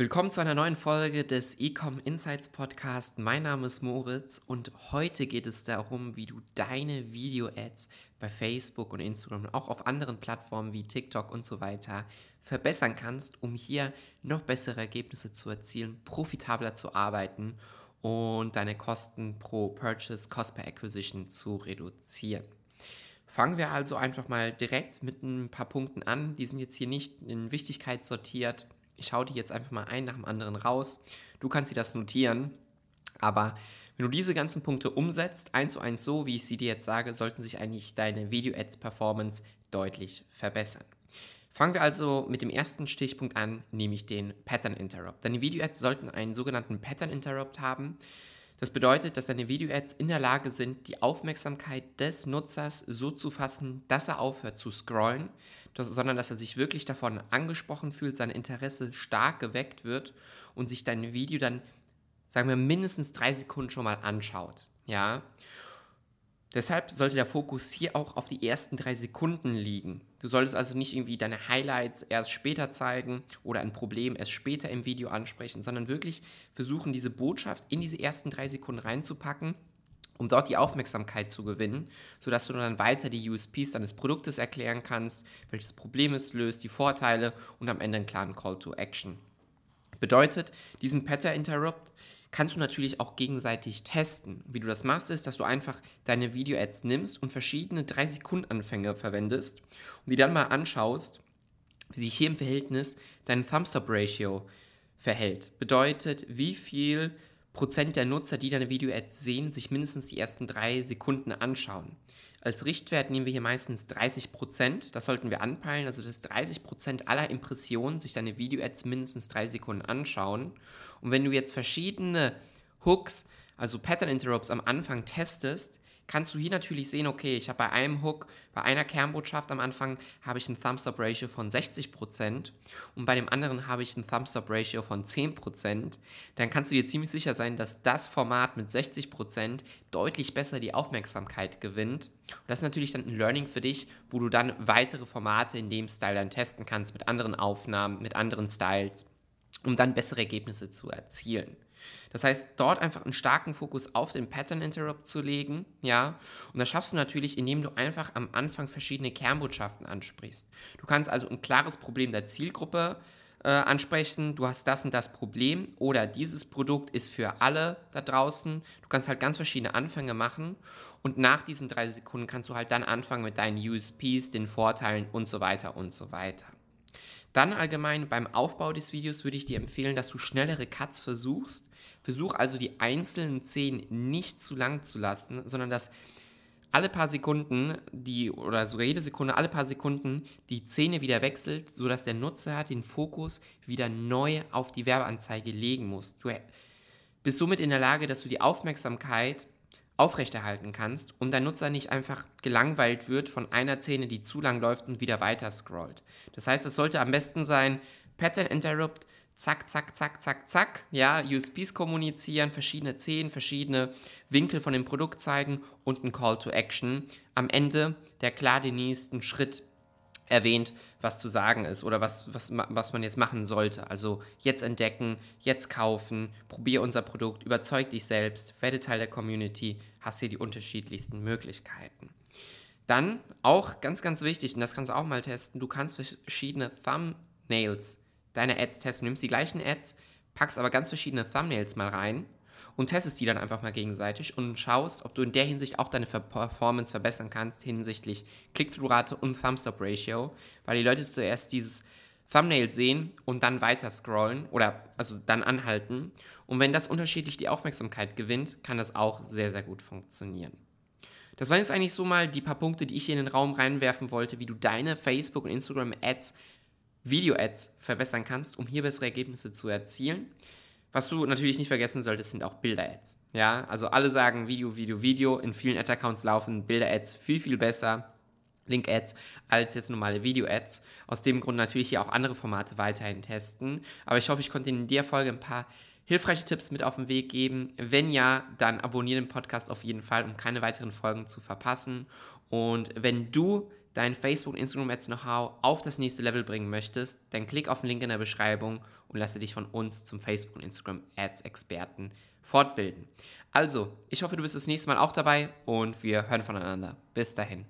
Willkommen zu einer neuen Folge des Ecom Insights Podcast. Mein Name ist Moritz und heute geht es darum, wie du deine Video-Ads bei Facebook und Instagram und auch auf anderen Plattformen wie TikTok und so weiter verbessern kannst, um hier noch bessere Ergebnisse zu erzielen, profitabler zu arbeiten und deine Kosten pro Purchase, Cost per Acquisition zu reduzieren. Fangen wir also einfach mal direkt mit ein paar Punkten an. Die sind jetzt hier nicht in Wichtigkeit sortiert ich hau die jetzt einfach mal ein nach dem anderen raus. Du kannst dir das notieren. Aber wenn du diese ganzen Punkte umsetzt, eins zu eins so, wie ich sie dir jetzt sage, sollten sich eigentlich deine Video-Ads-Performance deutlich verbessern. Fangen wir also mit dem ersten Stichpunkt an, nämlich den Pattern Interrupt. Deine Video-Ads sollten einen sogenannten Pattern Interrupt haben. Das bedeutet, dass deine Video-Ads in der Lage sind, die Aufmerksamkeit des Nutzers so zu fassen, dass er aufhört zu scrollen, sondern dass er sich wirklich davon angesprochen fühlt, sein Interesse stark geweckt wird und sich dein Video dann, sagen wir, mindestens drei Sekunden schon mal anschaut. Ja. Deshalb sollte der Fokus hier auch auf die ersten drei Sekunden liegen. Du solltest also nicht irgendwie deine Highlights erst später zeigen oder ein Problem erst später im Video ansprechen, sondern wirklich versuchen, diese Botschaft in diese ersten drei Sekunden reinzupacken um dort die Aufmerksamkeit zu gewinnen, sodass du dann weiter die USPs deines Produktes erklären kannst, welches Problem es löst, die Vorteile und am Ende einen klaren Call to Action. Bedeutet, diesen Pattern Interrupt kannst du natürlich auch gegenseitig testen. Wie du das machst, ist, dass du einfach deine Video-Ads nimmst und verschiedene 3-Sekunden-Anfänge verwendest und die dann mal anschaust, wie sich hier im Verhältnis dein Thumbstop-Ratio verhält. Bedeutet, wie viel Prozent der Nutzer, die deine Video-Ads sehen, sich mindestens die ersten drei Sekunden anschauen. Als Richtwert nehmen wir hier meistens 30 Prozent. Das sollten wir anpeilen. Also, dass 30 Prozent aller Impressionen sich deine Video-Ads mindestens drei Sekunden anschauen. Und wenn du jetzt verschiedene Hooks, also Pattern Interrupts am Anfang testest, kannst du hier natürlich sehen, okay, ich habe bei einem Hook, bei einer Kernbotschaft am Anfang habe ich ein Thumbs-Up-Ratio von 60% und bei dem anderen habe ich ein Thumbs-Up-Ratio von 10%, dann kannst du dir ziemlich sicher sein, dass das Format mit 60% deutlich besser die Aufmerksamkeit gewinnt. Und das ist natürlich dann ein Learning für dich, wo du dann weitere Formate in dem Style dann testen kannst mit anderen Aufnahmen, mit anderen Styles, um dann bessere Ergebnisse zu erzielen. Das heißt, dort einfach einen starken Fokus auf den Pattern Interrupt zu legen, ja. Und das schaffst du natürlich, indem du einfach am Anfang verschiedene Kernbotschaften ansprichst. Du kannst also ein klares Problem der Zielgruppe äh, ansprechen, du hast das und das Problem oder dieses Produkt ist für alle da draußen. Du kannst halt ganz verschiedene Anfänge machen und nach diesen drei Sekunden kannst du halt dann anfangen mit deinen USPs, den Vorteilen und so weiter und so weiter. Dann allgemein beim Aufbau des Videos würde ich dir empfehlen, dass du schnellere Cuts versuchst. Versuch also die einzelnen Szenen nicht zu lang zu lassen, sondern dass alle paar Sekunden, die oder sogar jede Sekunde, alle paar Sekunden die Szene wieder wechselt, sodass der Nutzer den Fokus wieder neu auf die Werbeanzeige legen muss. Du bist somit in der Lage, dass du die Aufmerksamkeit aufrechterhalten kannst und dein Nutzer nicht einfach gelangweilt wird von einer Szene, die zu lang läuft und wieder weiter scrollt. Das heißt, es sollte am besten sein, Pattern Interrupt, zack, zack, zack, zack, zack, ja, USPs kommunizieren, verschiedene Szenen, verschiedene Winkel von dem Produkt zeigen und ein Call to Action. Am Ende, der klar den nächsten Schritt erwähnt, was zu sagen ist oder was, was, was man jetzt machen sollte. Also jetzt entdecken, jetzt kaufen, probier unser Produkt, überzeug dich selbst, werde Teil der Community, hast hier die unterschiedlichsten Möglichkeiten. Dann auch ganz, ganz wichtig, und das kannst du auch mal testen, du kannst verschiedene Thumbnails deiner Ads testen. Du nimmst die gleichen Ads, packst aber ganz verschiedene Thumbnails mal rein und testest die dann einfach mal gegenseitig und schaust, ob du in der Hinsicht auch deine Performance verbessern kannst hinsichtlich Click-Through-Rate und Thumbs-Up-Ratio, weil die Leute zuerst dieses Thumbnail sehen und dann weiter scrollen oder also dann anhalten. Und wenn das unterschiedlich die Aufmerksamkeit gewinnt, kann das auch sehr, sehr gut funktionieren. Das waren jetzt eigentlich so mal die paar Punkte, die ich hier in den Raum reinwerfen wollte, wie du deine Facebook- und Instagram-Ads, Video-Ads verbessern kannst, um hier bessere Ergebnisse zu erzielen. Was du natürlich nicht vergessen solltest, sind auch Bilder-Ads. Ja, also alle sagen Video, Video, Video. In vielen Ad-Accounts laufen Bilder-Ads viel, viel besser, Link-Ads, als jetzt normale Video-Ads. Aus dem Grund natürlich hier auch andere Formate weiterhin testen. Aber ich hoffe, ich konnte in der Folge ein paar hilfreiche Tipps mit auf den Weg geben. Wenn ja, dann abonniere den Podcast auf jeden Fall, um keine weiteren Folgen zu verpassen. Und wenn du dein Facebook- und Instagram-Ads-Know-how auf das nächste Level bringen möchtest, dann klick auf den Link in der Beschreibung und lasse dich von uns zum Facebook- und Instagram-Ads-Experten fortbilden. Also, ich hoffe, du bist das nächste Mal auch dabei und wir hören voneinander. Bis dahin.